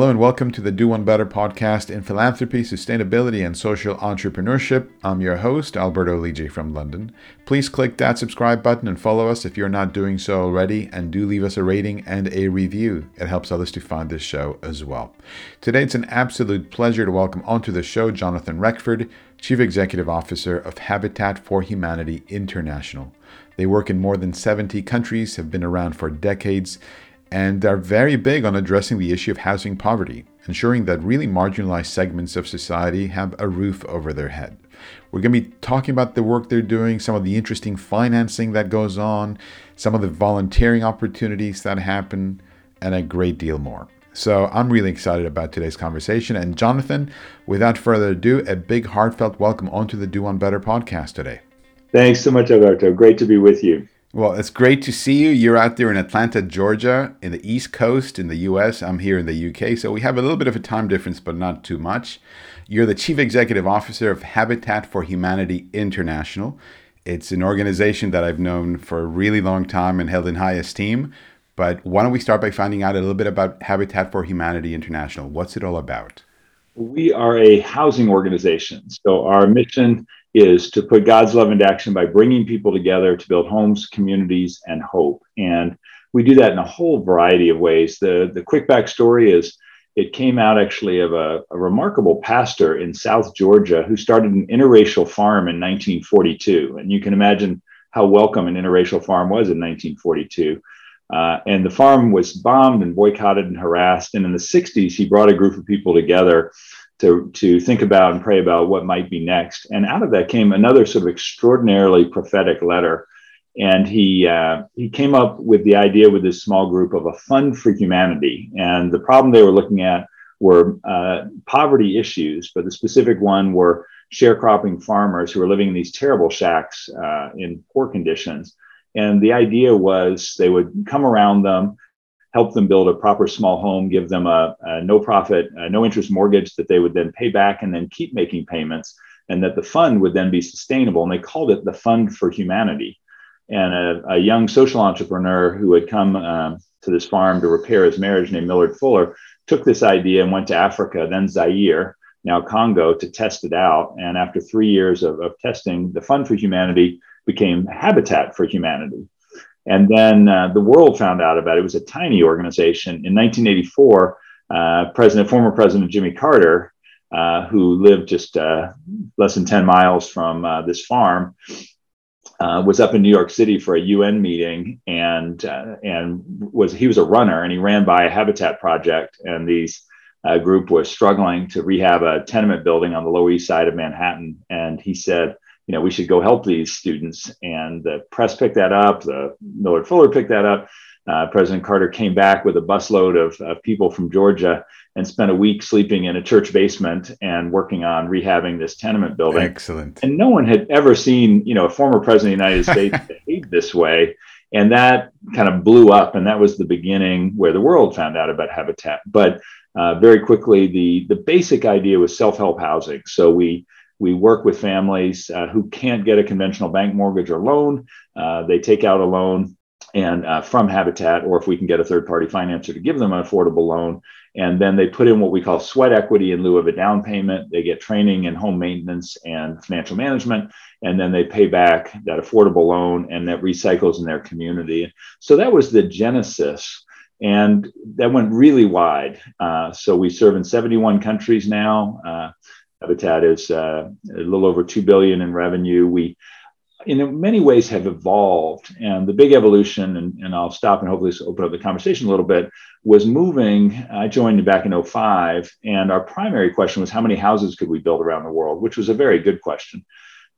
Hello and welcome to the Do One Better podcast in philanthropy, sustainability, and social entrepreneurship. I'm your host, Alberto Lidji from London. Please click that subscribe button and follow us if you're not doing so already, and do leave us a rating and a review. It helps others to find this show as well. Today, it's an absolute pleasure to welcome onto the show Jonathan Reckford, Chief Executive Officer of Habitat for Humanity International. They work in more than 70 countries, have been around for decades, and are very big on addressing the issue of housing poverty, ensuring that really marginalized segments of society have a roof over their head. We're going to be talking about the work they're doing, some of the interesting financing that goes on, some of the volunteering opportunities that happen, and a great deal more. So I'm really excited about today's conversation. And Jonathan, without further ado, a big heartfelt welcome onto the Do One Better podcast today. Thanks so much, Alberto. Great to be with you. Well, it's great to see you. You're out there in Atlanta, Georgia, in the East Coast in the US. I'm here in the UK. So we have a little bit of a time difference, but not too much. You're the Chief Executive Officer of Habitat for Humanity International. It's an organization that I've known for a really long time and held in high esteem. But why don't we start by finding out a little bit about Habitat for Humanity International? What's it all about? We are a housing organization. So our mission is to put God's love into action by bringing people together to build homes, communities, and hope. And we do that in a whole variety of ways. The, the quick backstory is it came out actually of a, a remarkable pastor in South Georgia who started an interracial farm in 1942. And you can imagine how welcome an interracial farm was in 1942. Uh, and the farm was bombed and boycotted and harassed. And in the 60s, he brought a group of people together to, to think about and pray about what might be next. And out of that came another sort of extraordinarily prophetic letter. And he, uh, he came up with the idea with this small group of a fund for humanity. And the problem they were looking at were uh, poverty issues, but the specific one were sharecropping farmers who were living in these terrible shacks uh, in poor conditions. And the idea was they would come around them, help them build a proper small home, give them a, a no profit, a no interest mortgage that they would then pay back and then keep making payments, and that the fund would then be sustainable. And they called it the Fund for Humanity. And a, a young social entrepreneur who had come um, to this farm to repair his marriage named Millard Fuller took this idea and went to Africa, then Zaire, now Congo, to test it out. And after three years of, of testing, the Fund for Humanity became Habitat for Humanity. And then uh, the world found out about it. It was a tiny organization. In 1984, uh, President, former President Jimmy Carter, uh, who lived just uh, less than 10 miles from uh, this farm, uh, was up in New York City for a UN meeting, and and was he was a runner, and he ran by a habitat project, and these group was struggling to rehab a tenement building on the Lower East Side of Manhattan, and he said you know, we should go help these students. And the press picked that up. The Millard Fuller picked that up. Uh, President Carter came back with a busload of, of people from Georgia and spent a week sleeping in a church basement and working on rehabbing this tenement building. Excellent. And no one had ever seen, you know, a former president of the United States behave this way. And that kind of blew up. And that was the beginning where the world found out about Habitat. But uh, very quickly, the, the basic idea was self help housing. So we we work with families uh, who can't get a conventional bank mortgage or loan. Uh, they take out a loan and uh, from Habitat, or if we can get a third party financer to give them an affordable loan. And then they put in what we call sweat equity in lieu of a down payment. They get training in home maintenance and financial management, and then they pay back that affordable loan and that recycles in their community. So that was the genesis. And that went really wide. Uh, so we serve in 71 countries now. Uh, Habitat is uh, a little over two billion in revenue. We, in many ways, have evolved, and the big evolution, and, and I'll stop and hopefully open up the conversation a little bit, was moving. I joined back in 05, and our primary question was how many houses could we build around the world, which was a very good question.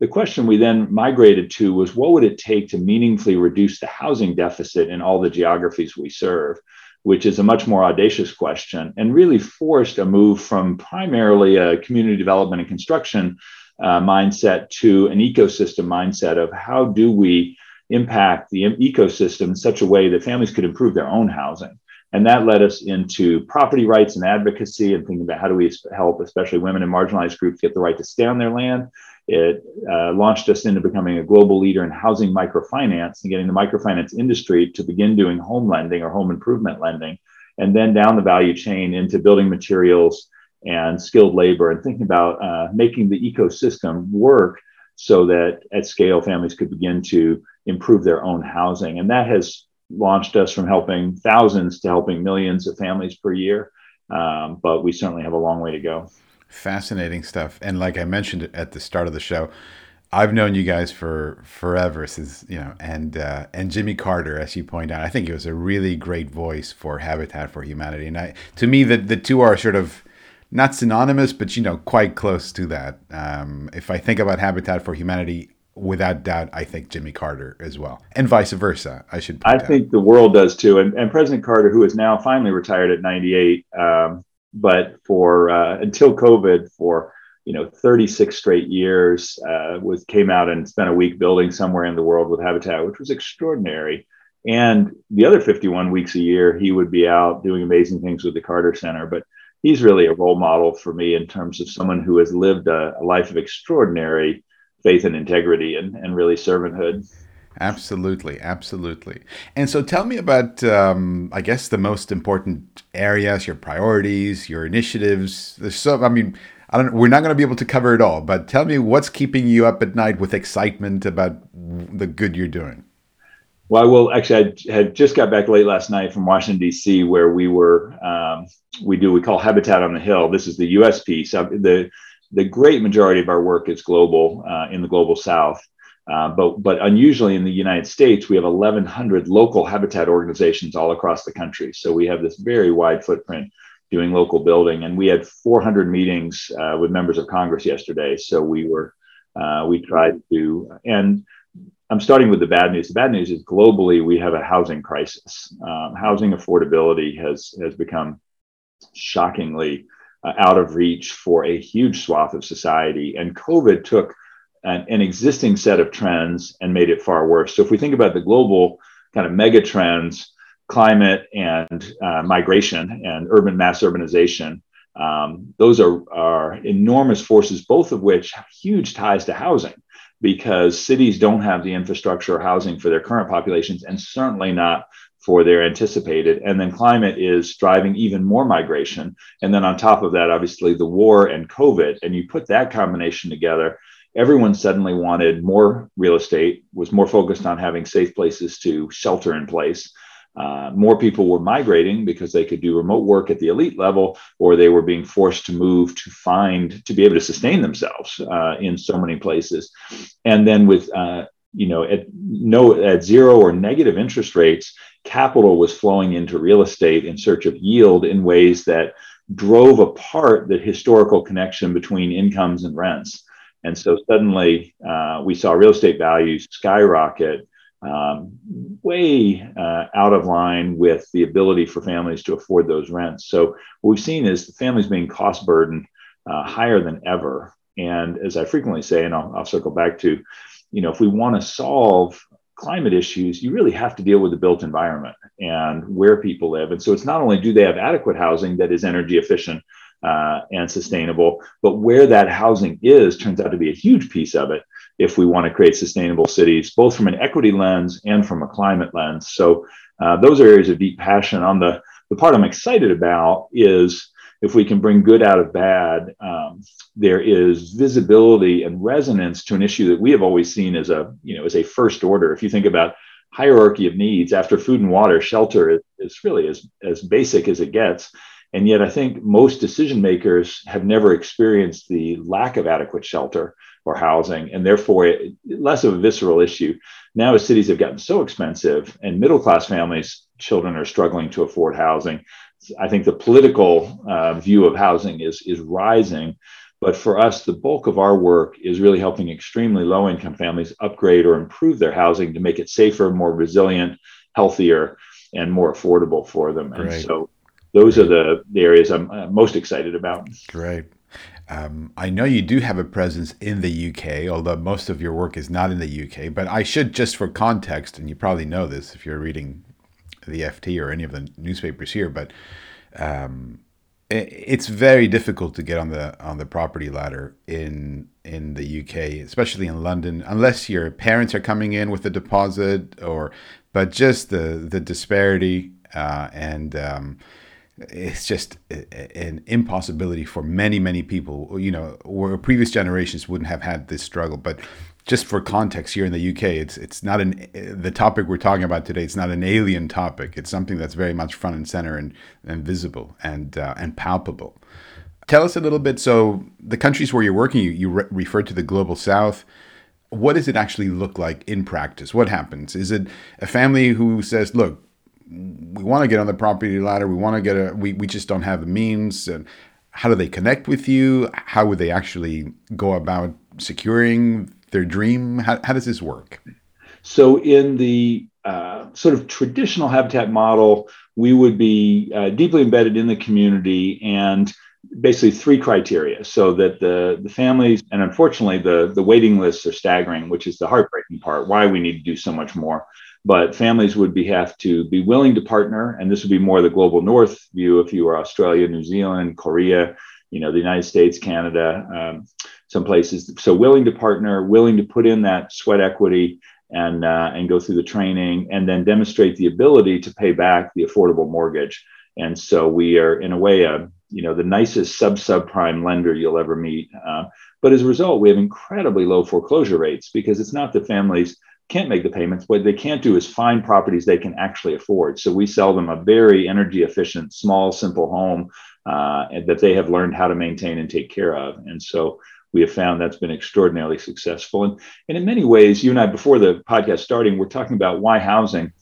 The question we then migrated to was what would it take to meaningfully reduce the housing deficit in all the geographies we serve? Which is a much more audacious question, and really forced a move from primarily a community development and construction uh, mindset to an ecosystem mindset of how do we impact the ecosystem in such a way that families could improve their own housing. And that led us into property rights and advocacy and thinking about how do we help, especially women and marginalized groups, get the right to stay on their land it uh, launched us into becoming a global leader in housing microfinance and getting the microfinance industry to begin doing home lending or home improvement lending. and then down the value chain into building materials and skilled labor and thinking about uh, making the ecosystem work so that at scale families could begin to improve their own housing. And that has launched us from helping thousands to helping millions of families per year. Um, but we certainly have a long way to go. Fascinating stuff. And like I mentioned at the start of the show, I've known you guys for forever since you know, and uh, and Jimmy Carter, as you point out, I think he was a really great voice for Habitat for Humanity. And I, to me, the the two are sort of not synonymous, but you know, quite close to that. Um, if I think about Habitat for Humanity, without doubt, I think Jimmy Carter as well, and vice versa. I should. I think the world does too, and, and President Carter, who is now finally retired at 98, um, but for uh, until COVID, for you know 36 straight years, uh, was came out and spent a week building somewhere in the world with Habitat, which was extraordinary. And the other 51 weeks a year, he would be out doing amazing things with the Carter Center, but he's really a role model for me in terms of someone who has lived a, a life of extraordinary faith and integrity and, and really servanthood. Absolutely, absolutely. And so tell me about, um, I guess, the most important areas, your priorities, your initiatives. There's so, I mean, I don't, we're not going to be able to cover it all, but tell me what's keeping you up at night with excitement about the good you're doing. Well, I will actually. I had just got back late last night from Washington D.C., where we were. Um, we do we call Habitat on the Hill. This is the U.S. piece. The the great majority of our work is global uh, in the global South, uh, but but unusually in the United States, we have 1,100 local habitat organizations all across the country. So we have this very wide footprint doing local building, and we had 400 meetings uh, with members of Congress yesterday. So we were uh, we tried to and I'm starting with the bad news. The bad news is globally we have a housing crisis. Um, housing affordability has has become shockingly uh, out of reach for a huge swath of society, and COVID took an, an, existing set of trends and made it far worse. So if we think about the global kind of mega trends, climate and uh, migration and urban mass urbanization. Um, those are, are enormous forces, both of which have huge ties to housing because cities don't have the infrastructure or housing for their current populations and certainly not for their anticipated. And then climate is driving even more migration. And then on top of that, obviously the war and COVID. And you put that combination together, everyone suddenly wanted more real estate, was more focused on having safe places to shelter in place. Uh, more people were migrating because they could do remote work at the elite level, or they were being forced to move to find to be able to sustain themselves uh, in so many places. And then with uh, you know at no at zero or negative interest rates, capital was flowing into real estate in search of yield in ways that drove apart the historical connection between incomes and rents. And so suddenly uh, we saw real estate values skyrocket um, way uh, out of line with the ability for families to afford those rents. So what we've seen is the families being cost burdened uh, higher than ever. And as I frequently say, and I'll, I'll circle back to, you know, if we want to solve climate issues, you really have to deal with the built environment and where people live. And so it's not only do they have adequate housing that is energy efficient uh, and sustainable, but where that housing is turns out to be a huge piece of it if we want to create sustainable cities, both from an equity lens and from a climate lens. So uh, those are areas of deep passion. On the the part I'm excited about is if we can bring good out of bad, um, there is visibility and resonance to an issue that we have always seen as a you know as a first order. If you think about hierarchy of needs after food and water, shelter is, really as as basic as it gets. And yet, I think most decision makers have never experienced the lack of adequate shelter or housing, and therefore it, less of a visceral issue. Now, as cities have gotten so expensive and middle class families, children are struggling to afford housing, I think the political uh, view of housing is, is rising. But for us, the bulk of our work is really helping extremely low income families upgrade or improve their housing to make it safer, more resilient, healthier, and more affordable for them. Great. And so those Great. are the, the areas I'm uh, most excited about. Great. Um, I know you do have a presence in the UK, although most of your work is not in the UK. But I should, just for context, and you probably know this if you're reading the FT or any of the newspapers here, but um, it, it's very difficult to get on the on the property ladder in in the UK, especially in London, unless your parents are coming in with a deposit or. But just the the disparity uh, and um, it's just an impossibility for many many people you know where previous generations wouldn't have had this struggle but just for context here in the UK it's it's not an the topic we're talking about today it's not an alien topic it's something that's very much front and center and, and visible and uh, and palpable tell us a little bit so the countries where you're working you, you re- refer to the global south what does it actually look like in practice what happens is it a family who says look we want to get on the property ladder. We want to get a, we, we just don't have the means. And how do they connect with you? How would they actually go about securing their dream? How, how does this work? So, in the uh, sort of traditional habitat model, we would be uh, deeply embedded in the community and basically three criteria so that the, the families and unfortunately the, the waiting lists are staggering which is the heartbreaking part why we need to do so much more but families would be have to be willing to partner and this would be more the global north view if you were australia new zealand korea you know the united states canada um, some places so willing to partner willing to put in that sweat equity and uh, and go through the training and then demonstrate the ability to pay back the affordable mortgage and so we are in a way a you know the nicest sub subprime lender you'll ever meet uh, but as a result we have incredibly low foreclosure rates because it's not the families can't make the payments. What they can't do is find properties they can actually afford. So we sell them a very energy efficient, small, simple home uh, that they have learned how to maintain and take care of. And so we have found that's been extraordinarily successful. And, and in many ways, you and I, before the podcast starting, we're talking about why housing.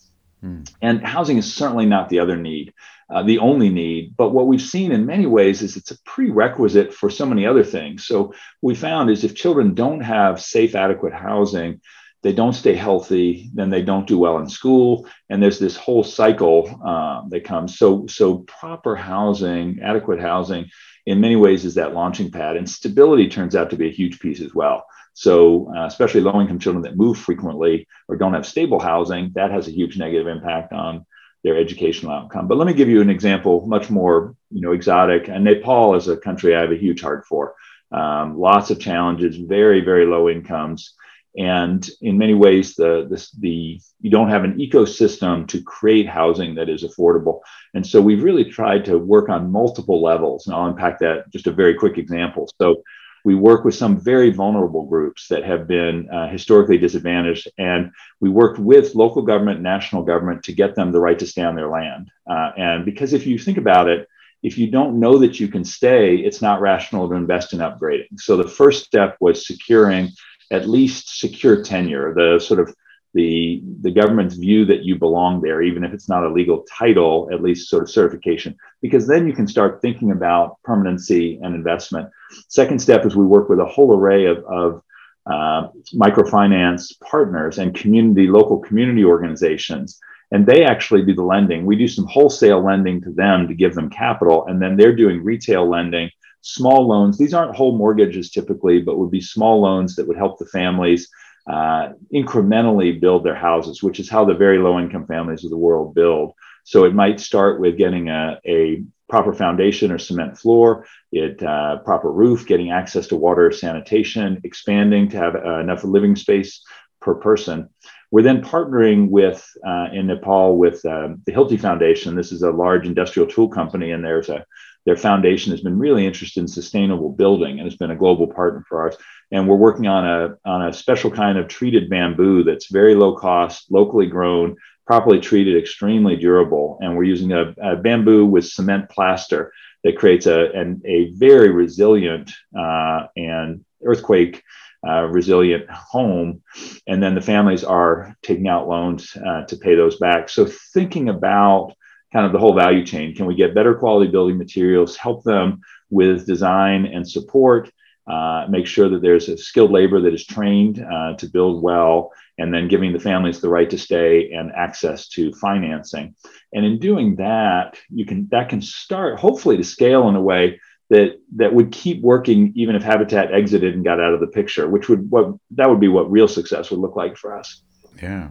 Hmm. And housing is certainly not the other need, uh, the only need. But what we've seen in many ways is it's a prerequisite for so many other things. So we found is if children don't have safe, adequate housing, they don't stay healthy, then they don't do well in school, and there's this whole cycle um, that comes. So, so proper housing, adequate housing, in many ways is that launching pad, and stability turns out to be a huge piece as well. So, uh, especially low-income children that move frequently or don't have stable housing, that has a huge negative impact on their educational outcome. But let me give you an example, much more you know exotic. And Nepal is a country I have a huge heart for. Um, lots of challenges, very very low incomes and in many ways the, the, the you don't have an ecosystem to create housing that is affordable. And so we've really tried to work on multiple levels. And i'll unpack that just a very quick example. So we work with some very vulnerable groups that have been uh, historically disadvantaged. And we worked with local government national government to get them the right to stay on their land. Uh, and because if you think about it if you don't know that you can stay it's not rational to invest in upgrading. So the first step was securing at least secure tenure, the sort of the the government's view that you belong there, even if it's not a legal title, at least sort of certification, because then you can start thinking about permanency and investment. Second step is we work with a whole array of, of uh, microfinance partners and community local community organizations and they actually do the lending we do some wholesale lending to them to give them capital and then they're doing retail lending small loans. These aren't whole mortgages typically, but would be small loans that would help the families uh, incrementally build their houses, which is how the very low income families of the world build. So it might start with getting a, a proper foundation or cement floor, it uh, proper roof, getting access to water sanitation, expanding to have uh, enough living space per person. We're then partnering with uh, in Nepal with um, the Hilti Foundation. This is a large industrial tool company, and there's a their foundation has been really interested in sustainable building and has been a global partner for ours. And we're working on a, on a special kind of treated bamboo that's very low cost, locally grown, properly treated, extremely durable. And we're using a, a bamboo with cement plaster that creates a, an, a very resilient uh, and earthquake uh, resilient home. And then the families are taking out loans uh, to pay those back. So thinking about kind of the whole value chain. Can we get better quality building materials, help them with design and support, uh, make sure that there's a skilled labor that is trained uh, to build well, and then giving the families the right to stay and access to financing. And in doing that, you can that can start hopefully to scale in a way that that would keep working even if Habitat exited and got out of the picture, which would what that would be what real success would look like for us. Yeah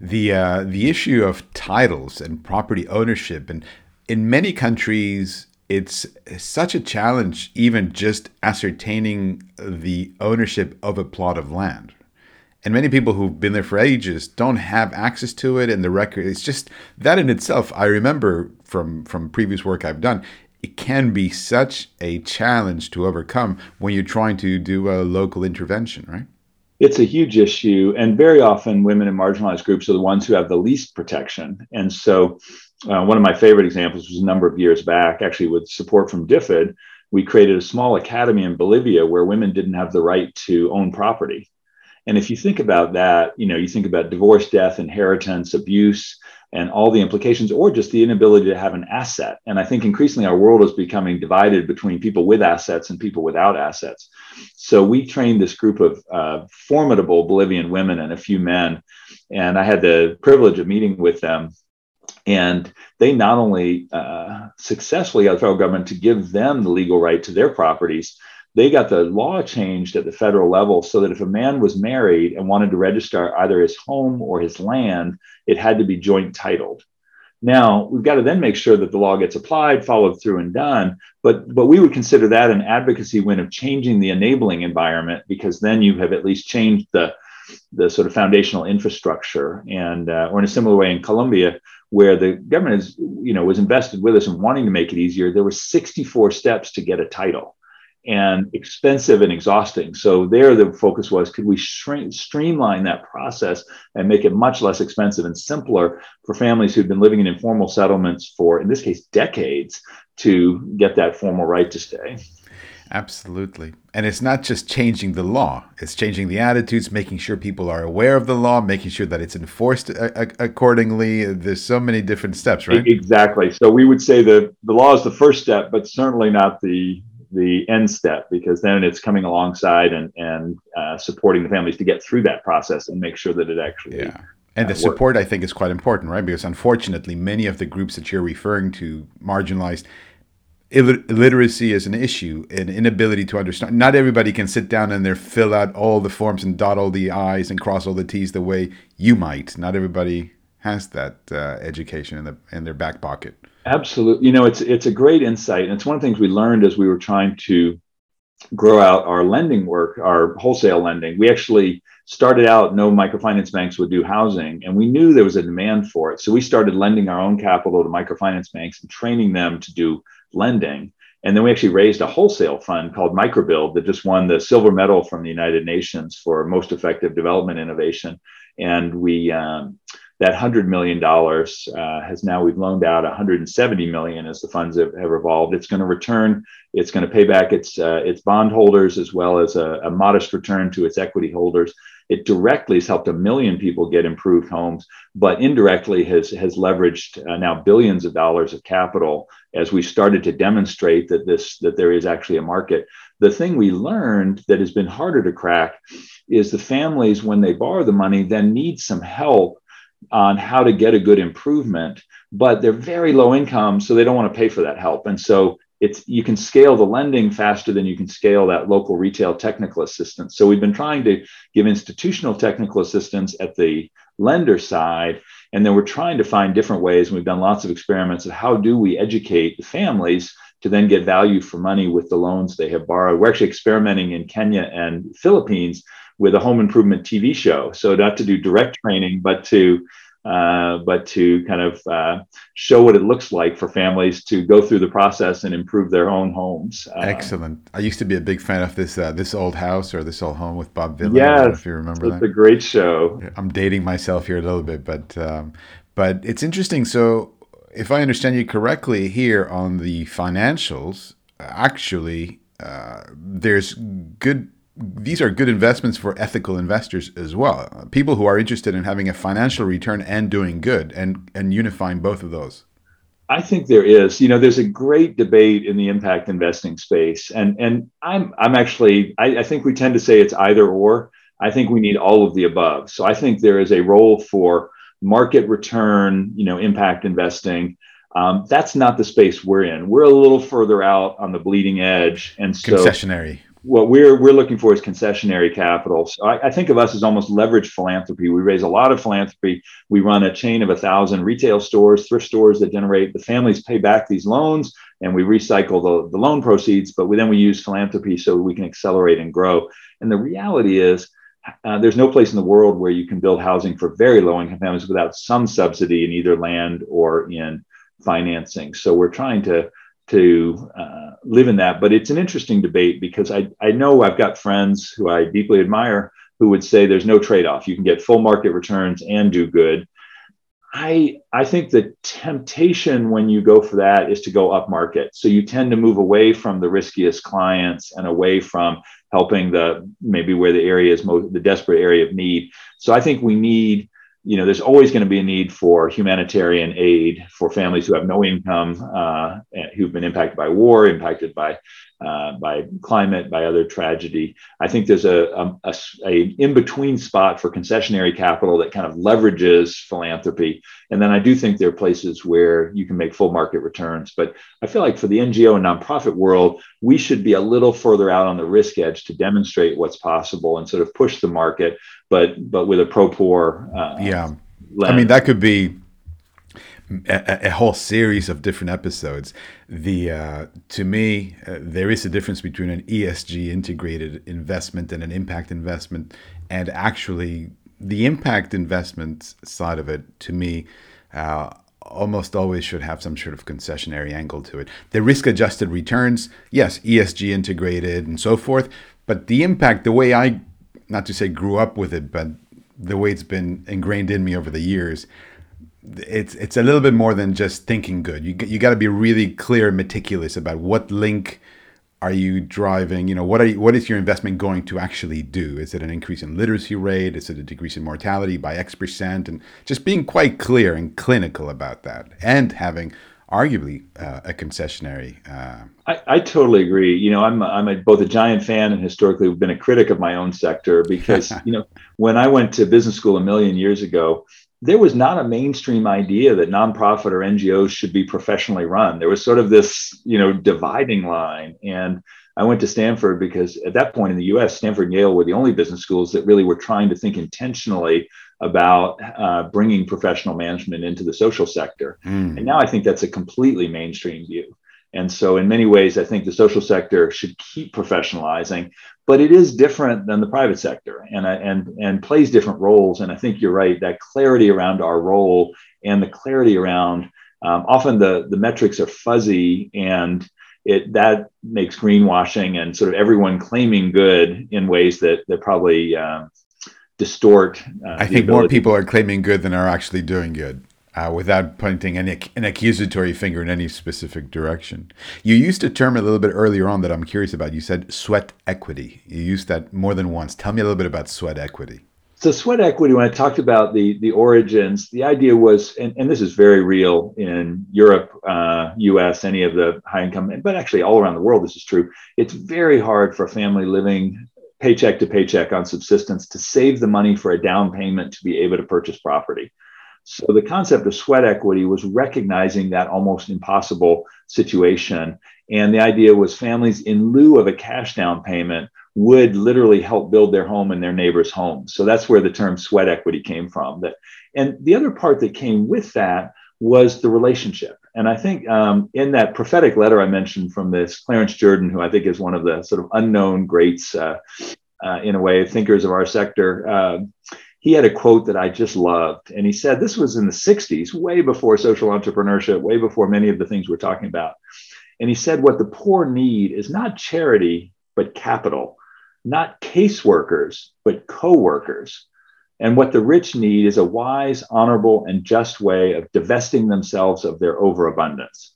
the uh, the issue of titles and property ownership, and in many countries, it's such a challenge even just ascertaining the ownership of a plot of land. And many people who've been there for ages don't have access to it, and the record it's just that in itself. I remember from from previous work I've done, it can be such a challenge to overcome when you're trying to do a local intervention, right? It's a huge issue, and very often women in marginalized groups are the ones who have the least protection. And so, uh, one of my favorite examples was a number of years back, actually with support from DFID, we created a small academy in Bolivia where women didn't have the right to own property. And if you think about that, you know, you think about divorce, death, inheritance, abuse, and all the implications, or just the inability to have an asset. And I think increasingly our world is becoming divided between people with assets and people without assets. So we trained this group of uh, formidable Bolivian women and a few men. And I had the privilege of meeting with them. And they not only uh, successfully got the federal government to give them the legal right to their properties, they got the law changed at the federal level so that if a man was married and wanted to register either his home or his land, it had to be joint titled. Now we've got to then make sure that the law gets applied, followed through, and done. But but we would consider that an advocacy win of changing the enabling environment because then you have at least changed the the sort of foundational infrastructure. And uh, or in a similar way in Colombia, where the government is you know was invested with us in wanting to make it easier, there were 64 steps to get a title and expensive and exhausting. So there, the focus was: could we shrink, streamline that process and make it much less expensive and simpler for families who've been living in informal settlements for, in this case, decades, to get that formal right to stay? Absolutely. And it's not just changing the law, it's changing the attitudes, making sure people are aware of the law, making sure that it's enforced uh, uh, accordingly. There's so many different steps, right? Exactly. So we would say that the law is the first step, but certainly not the the end step because then it's coming alongside and and uh, supporting the families to get through that process and make sure that it actually yeah. And the support i think is quite important right? Because unfortunately many of the groups that you're referring to marginalized illiteracy is an issue an inability to understand. Not everybody can sit down and there fill out all the forms and dot all the i's and cross all the t's the way you might. Not everybody has that uh, education in the in their back pocket Absolutely. You know, it's it's a great insight. And it's one of the things we learned as we were trying to grow out our lending work, our wholesale lending. We actually started out no microfinance banks would do housing and we knew there was a demand for it. So we started lending our own capital to microfinance banks and training them to do lending. And then we actually raised a wholesale fund called Microbuild that just won the silver medal from the United Nations for most effective development innovation. And we um, that $100 million uh, has now we've loaned out 170 million as the funds have, have evolved it's going to return it's going to pay back its uh, its bondholders as well as a, a, modest return to its equity holders. It directly has helped a million people get improved homes but indirectly has has leveraged uh, now billions of dollars of capital as we started to demonstrate that this that there is actually a market. The thing we learned that has been harder to crack is the families when they borrow the money then need some help on how to get a good improvement, but they're very low income, so they don't want to pay for that help. And so it's you can scale the lending faster than you can scale that local retail technical assistance. So we've been trying to give institutional technical assistance at the lender side, and then we're trying to find different ways. And we've done lots of experiments of how do we educate the families to then get value for money with the loans they have borrowed. We're actually experimenting in Kenya and Philippines with a home improvement TV show. So not to do direct training, but to uh, but to kind of uh, show what it looks like for families to go through the process and improve their own homes. Uh, Excellent. I used to be a big fan of this uh, this old house or this old home with Bob Vila. Yes, if you remember it's that. It's a great show. I'm dating myself here a little bit, but um, but it's interesting. So if I understand you correctly, here on the financials, actually, uh, there's good these are good investments for ethical investors as well. People who are interested in having a financial return and doing good and, and unifying both of those. I think there is. You know, there's a great debate in the impact investing space. And and I'm I'm actually I, I think we tend to say it's either or. I think we need all of the above. So I think there is a role for market return, you know, impact investing. Um, that's not the space we're in. We're a little further out on the bleeding edge, and so concessionary what we're we're looking for is concessionary capital. So I, I, think of us as almost leveraged philanthropy. We raise a lot of philanthropy. We run a chain of a thousand retail stores, thrift stores that generate the families pay back these loans, and we recycle the, the loan proceeds. But we, then we use philanthropy so we can accelerate and grow. And the reality is. Uh, there's no place in the world where you can build housing for very low income families without some subsidy in either land or in financing. So we're trying to to uh, live in that. But it's an interesting debate because I, I know I've got friends who I deeply admire who would say there's no trade off. You can get full market returns and do good. I I think the temptation when you go for that is to go up market. So you tend to move away from the riskiest clients and away from helping the maybe where the area is most the desperate area of need. So I think we need you know, there's always going to be a need for humanitarian aid for families who have no income, uh, who've been impacted by war, impacted by uh, by climate, by other tragedy. I think there's a, a, a, a in between spot for concessionary capital that kind of leverages philanthropy. And then I do think there are places where you can make full market returns. But I feel like for the NGO and nonprofit world, we should be a little further out on the risk edge to demonstrate what's possible and sort of push the market, but but with a pro poor. Uh, yeah, lens. I mean that could be a, a, whole series of different episodes. The uh, to me, uh, there is a difference between an ESG integrated investment and an impact investment, and actually the impact investment side of it, to me, uh, almost always should have some sort of concessionary angle to it. The risk adjusted returns, yes, ESG integrated and so forth, but the impact, the way I, not to say grew up with it, but the way it's been ingrained in me over the years it's it's a little bit more than just thinking good. You you got to be really clear and meticulous about what link are you driving. You know what are you, what is your investment going to actually do? Is it an increase in literacy rate? Is it a decrease in mortality by X percent? And just being quite clear and clinical about that, and having arguably uh, a concessionary. Uh, I, I, totally agree. You know, I'm I'm a, both a giant fan and historically been a critic of my own sector because you know when I went to business school a million years ago, there was not a mainstream idea that nonprofit or NGOs should be professionally run. There was sort of this, you know, dividing line. And I went to Stanford because at that point in the US, Stanford and Yale were the only business schools that really were trying to think intentionally about uh, bringing professional management into the social sector. Mm. And now I think that's a completely mainstream view. And so, in many ways, I think the social sector should keep professionalizing, but it is different than the private sector, and and and plays different roles. And I think you're right that clarity around our role and the clarity around um, often the the metrics are fuzzy and it that makes greenwashing and sort of everyone claiming good in ways that that probably um, distort. Uh, I think more people are claiming good than are actually doing good uh, without pointing any, an accusatory finger in any specific direction. You used a term a little bit earlier on that I'm curious about. You said sweat equity. You used that more than once. Tell me a little bit about sweat equity. So sweat equity, when I talked about the the origins, the idea was, and, and this is very real in Europe, uh, U.S., any of the high income, but actually all around the world, this is true. It's very hard for a family living paycheck to paycheck on subsistence to save the money for a down payment to be able to purchase property. So the concept of sweat equity was recognizing that almost impossible situation. And the idea was families, in lieu of a cash down payment, would literally help build their home and their neighbor's home. So that's where the term sweat equity came from. That, and the other part that came with that was the relationship. And I think um, in that prophetic letter I mentioned from this Clarence Jordan, who I think is one of the sort of unknown greats uh, uh, in a way, thinkers of our sector. Uh, he had a quote that I just loved. And he said, this was in the 60s, way before social entrepreneurship, way before many of the things we're talking about. And he said, what the poor need is not charity, but capital, not caseworkers, but co workers. And what the rich need is a wise, honorable, and just way of divesting themselves of their overabundance.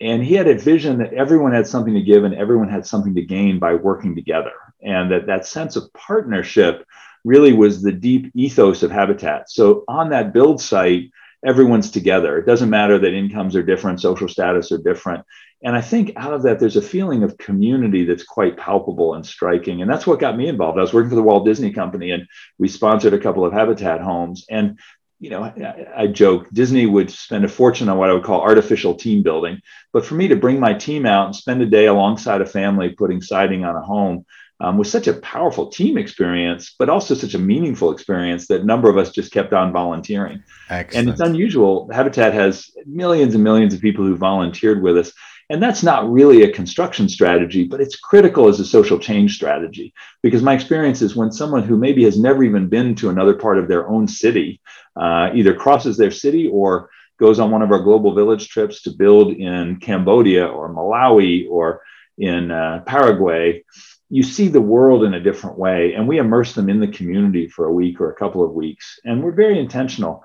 And he had a vision that everyone had something to give and everyone had something to gain by working together. And that that sense of partnership really was the deep ethos of Habitat. So on that build site, everyone's together. It doesn't matter that incomes are different, social status are different. And I think out of that, there's a feeling of community that's quite palpable and striking. And that's what got me involved. I was working for the Walt Disney Company and we sponsored a couple of Habitat homes. And you know, I, I, joke Disney would spend a fortune on what I would call artificial team building. But for me to bring my team out and spend a day alongside a family putting siding on a home um, was such a powerful team experience, but also such a meaningful experience that a number of us just kept on volunteering. Excellent. And it's unusual. Habitat has millions and millions of people who volunteered with us. And that's not really a construction strategy, but it's critical as a social change strategy. Because my experience is when someone who maybe has never even been to another part of their own city uh, either crosses their city or goes on one of our global village trips to build in Cambodia or Malawi or in uh, Paraguay, you see the world in a different way. And we immerse them in the community for a week or a couple of weeks. And we're very intentional.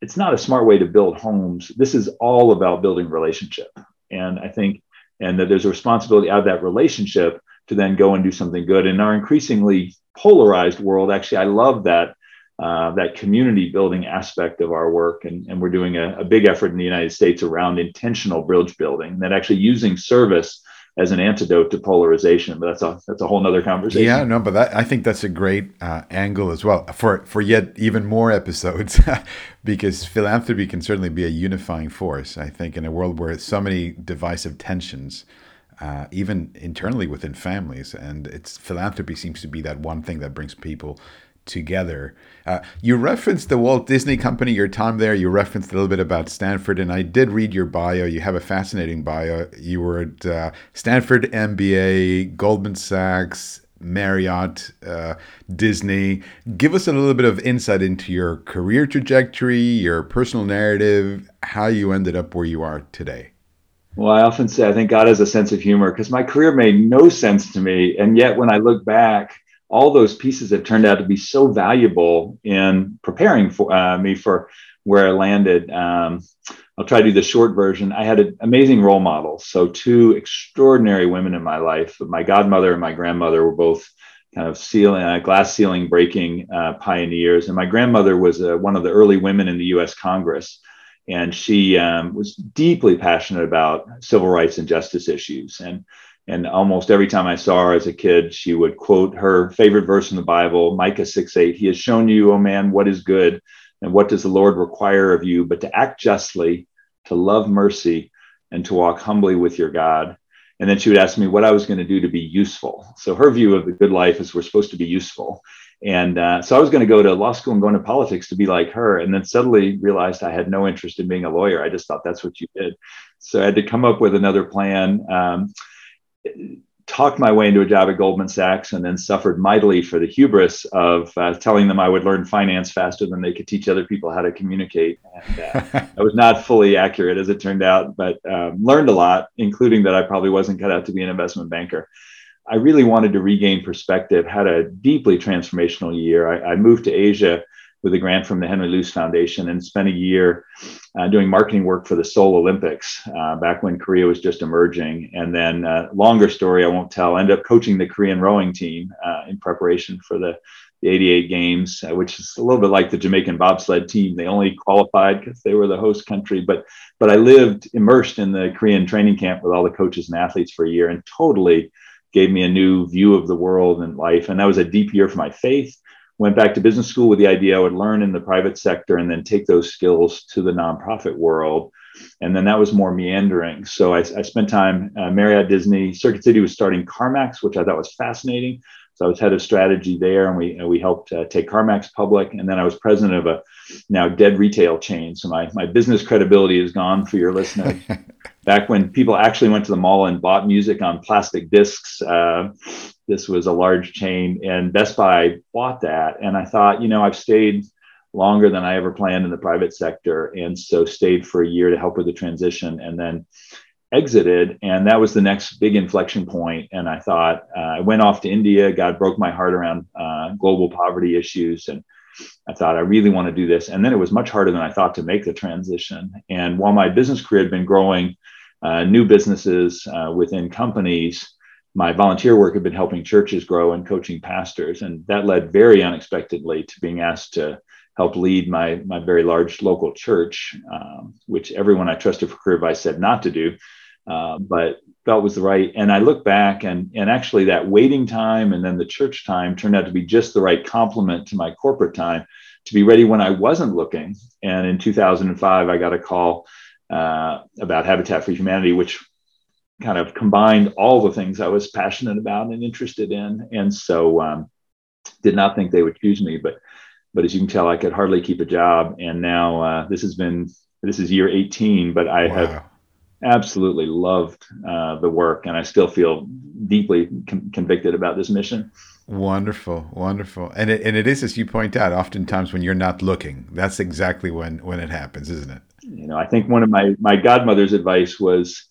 It's not a smart way to build homes. This is all about building relationship. And I think, and that there's a responsibility out of that relationship to then go and do something good. In our increasingly polarized world, actually, I love that uh, that community building aspect of our work. And, and we're doing a, a, big effort in the United States around intentional bridge building, that actually using service as an antidote to polarization. But that's a that's a whole other conversation. Yeah, no, but that, I think that's a great uh, angle as well for for yet even more episodes, because philanthropy can certainly be a unifying force. I think in a world where so many divisive tensions. Uh, even internally within families, and it's philanthropy seems to be that one thing that brings people together. Uh, you referenced the Walt Disney Company, your time there. You referenced a little bit about Stanford, and I did read your bio. You have a fascinating bio. You were at uh, Stanford MBA, Goldman Sachs, Marriott, uh, Disney. Give us a little bit of insight into your career trajectory, your personal narrative, how you ended up where you are today. Well, I often say I think God has a sense of humor because my career made no sense to me. And yet, when I look back, all those pieces have turned out to be so valuable in preparing for uh, me for where I landed. Um, I'll try to do the short version. I had an amazing role models. So two extraordinary women in my life. My godmother and my grandmother were both kind of ceiling, uh, glass ceiling breaking uh, pioneers. And my grandmother was uh, one of the early women in the U.S. Congress. And she um, was deeply passionate about civil rights and justice issues. And and almost every time I saw her as a kid, she would quote her favorite verse in the Bible, Micah 6 8. He has shown you, O man, what is good, and what does the Lord require of you, but to act justly, to love mercy, and to walk humbly with your God. And then she would ask me what I was going to do to be useful. So her view of the good life is we're supposed to be useful. And uh, so I was going to go to law school and go into politics to be like her. And then suddenly realized I had no interest in being a lawyer. I just thought that's what you did. So I had to come up with another plan. Um, talked my way into a job at Goldman Sachs and then suffered mightily for the hubris of uh, telling them I would learn finance faster than they could teach other people how to communicate. And uh, I was not fully accurate as it turned out, but um, learned a lot, including that I probably wasn't cut out to be an investment banker. I really wanted to regain perspective, had a deeply transformational year. I, I moved to Asia with a grant from the Henry Luce Foundation and spent a year uh, doing marketing work for the Seoul Olympics uh, back when Korea was just emerging. And then, uh, longer story, I won't tell, ended up coaching the Korean rowing team uh, in preparation for the, the 88 games, uh, which is a little bit like the Jamaican bobsled team. They only qualified because they were the host country. But, but I lived immersed in the Korean training camp with all the coaches and athletes for a year and totally gave me a new view of the world and life. And that was a deep year for my faith went back to business school with the idea I would learn in the private sector and then take those skills to the nonprofit world. And then that was more meandering. So I, I spent time uh, Marriott, Disney, Circuit City was starting CarMax, which I thought was fascinating. So I was head of strategy there, and we we helped uh, take CarMax public. And then I was president of a now dead retail chain. So my my business credibility is gone for your listeners. Back when people actually went to the mall and bought music on plastic discs, uh, this was a large chain, and Best Buy bought that. And I thought, you know, I've stayed longer than I ever planned in the private sector, and so stayed for a year to help with the transition, and then exited and that was the next big inflection point and i thought uh, i went off to india god broke my heart around uh, global poverty issues and i thought i really want to do this and then it was much harder than i thought to make the transition and while my business career had been growing uh, new businesses uh, within companies my volunteer work had been helping churches grow and coaching pastors and that led very unexpectedly to being asked to help lead my my very large local church, um, which everyone I trusted for career advice said not to do uh, but felt was the right. And I look back and and actually that waiting time and then the church time turned out to be just the right complement to my corporate time to be ready when I wasn't looking. And in 2005, I got a call uh, about Habitat for Humanity, which kind of combined all the things I was passionate about and interested in. And so um, did not think they would choose me, but but as you can tell, I could hardly keep a job. And now uh, this has been this is year 18, but I wow. have absolutely loved uh, the work, and I still feel deeply con- convicted about this mission. Wonderful, wonderful, and it, and it is as you point out. Oftentimes, when you're not looking, that's exactly when when it happens, isn't it? you know, I think one of my my godmother's advice was,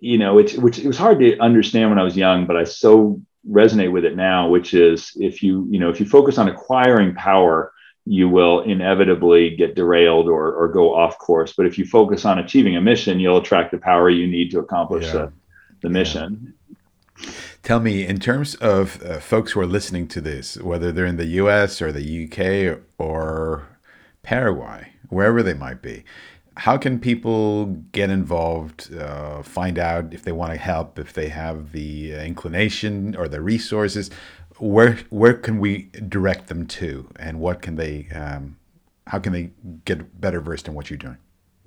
you know, it's which it was hard to understand when I was young, but I so resonate with it now, which is if you you know if you focus on acquiring power, you will inevitably get derailed or or go off course. But if you focus on achieving a mission, you'll attract the power you need to accomplish yeah. the, the mission. Yeah. Tell me, in terms of uh, folks who are listening to this, whether they're in the U.S. or the UK or Paraguay, wherever they might be, how can people get involved uh, find out if they want to help if they have the uh, inclination or the resources where where can we direct them to and what can they um, how can they get better versed in what you're doing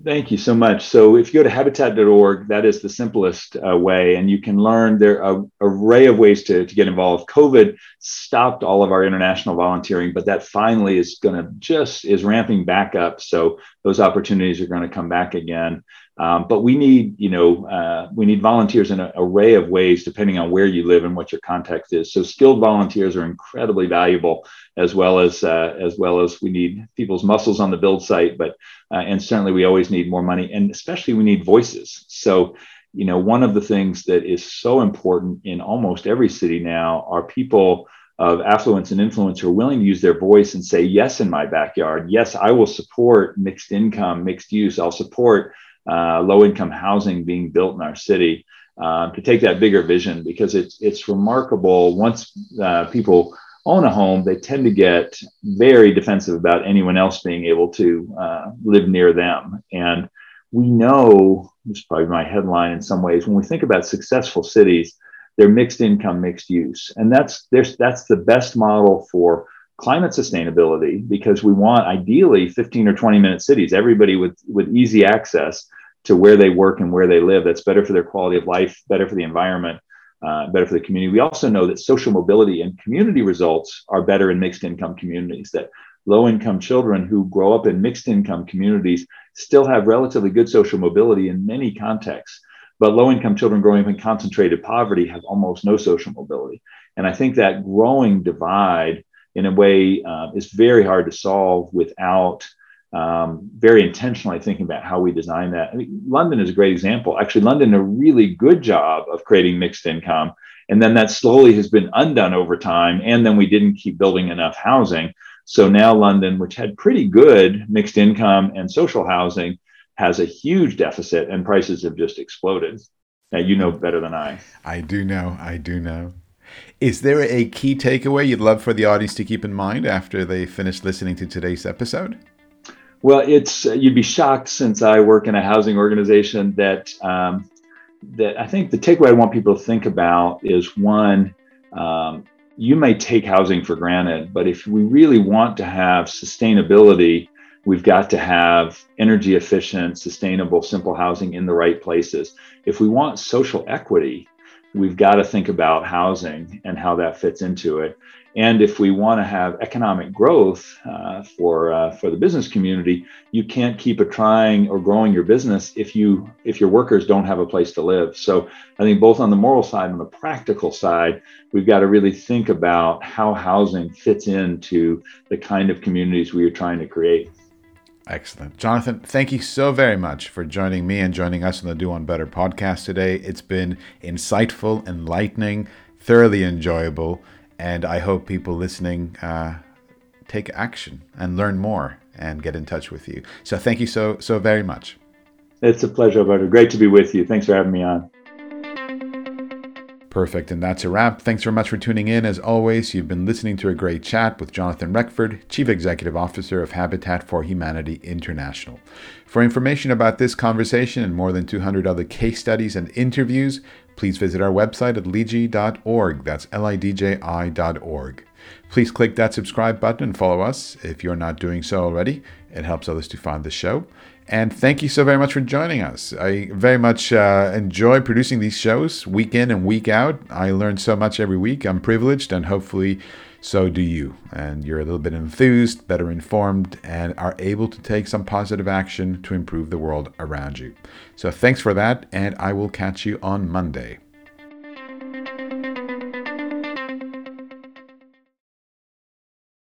Thank you so much. So, if you go to habitat.org, that is the simplest uh, way, and you can learn there are array of ways to, to get involved. COVID stopped all of our international volunteering, but that finally is going to just is ramping back up. So, those opportunities are going to come back again. Um, but we need, you know, uh, we need volunteers in an array of ways, depending on where you live and what your context is. So skilled volunteers are incredibly valuable, as well as uh, as well as we need people's muscles on the build site. But uh, and certainly we always need more money, and especially we need voices. So you know, one of the things that is so important in almost every city now are people of affluence and influence who are willing to use their voice and say, yes, in my backyard. Yes, I will support mixed income, mixed use. I'll support uh, low income housing being built in our city uh, to take that bigger vision because it's it's remarkable. Once uh, people own a home they tend to get very defensive about anyone else being able to uh, live near them. And we know this is probably my headline in some ways when we think about successful cities they're mixed income mixed use. And that's that's the best model for climate sustainability because we want ideally 15 or 20 minute cities, everybody with, with easy access to where they work and where they live. That's better for their quality of life, better for the environment, uh, better for the community. We also know that social mobility and community results are better in mixed income communities, that low income children who grow up in mixed income communities still have relatively good social mobility in many contexts. But low income children growing up in concentrated poverty have almost no social mobility. And I think that growing divide in a way uh, is very hard to solve without um, very intentionally thinking about how we design that. I mean, London is a great example. Actually, London did a really good job of creating mixed income. And then that slowly has been undone over time. And then we didn't keep building enough housing. So now London, which had pretty good mixed income and social housing, has a huge deficit and prices have just exploded. Now, you know better than I. I do know. I do know. Is there a key takeaway you'd love for the audience to keep in mind after they finish listening to today's episode? Well, it's you'd be shocked since I work in a housing organization that um, that I think the takeaway I want people to think about is one, um, you may take housing for granted, but if we really want to have sustainability, we've got to have energy efficient, sustainable, simple housing in the right places. If we want social equity, we've got to think about housing and how that fits into it. And if we want to have economic growth uh, for uh, for the business community, you can't keep a trying or growing your business if you if your workers don't have a place to live. So I think both on the moral side and the practical side, we've got to really think about how housing fits into the kind of communities we are trying to create. Excellent. Jonathan, thank you so very much for joining me and joining us on the Do One Better podcast today. It's been insightful, enlightening, thoroughly enjoyable, and I hope people listening uh, take action and learn more and get in touch with you. So thank you so so very much. It's a pleasure, Alberto. Great to be with you. Thanks for having me on. Perfect. And that's a wrap. Thanks very much for tuning in. As always, you've been listening to a great chat with Jonathan Reckford, Chief Executive Officer of Habitat for Humanity International. For information about this conversation and more than 200 other case studies and interviews, please visit our website at lidji.org. That's L I D J I.org. Please click that subscribe button and follow us if you're not doing so already. It helps others to find the show. And thank you so very much for joining us. I very much uh, enjoy producing these shows week in and week out. I learn so much every week. I'm privileged, and hopefully, so do you. And you're a little bit enthused, better informed, and are able to take some positive action to improve the world around you. So, thanks for that, and I will catch you on Monday.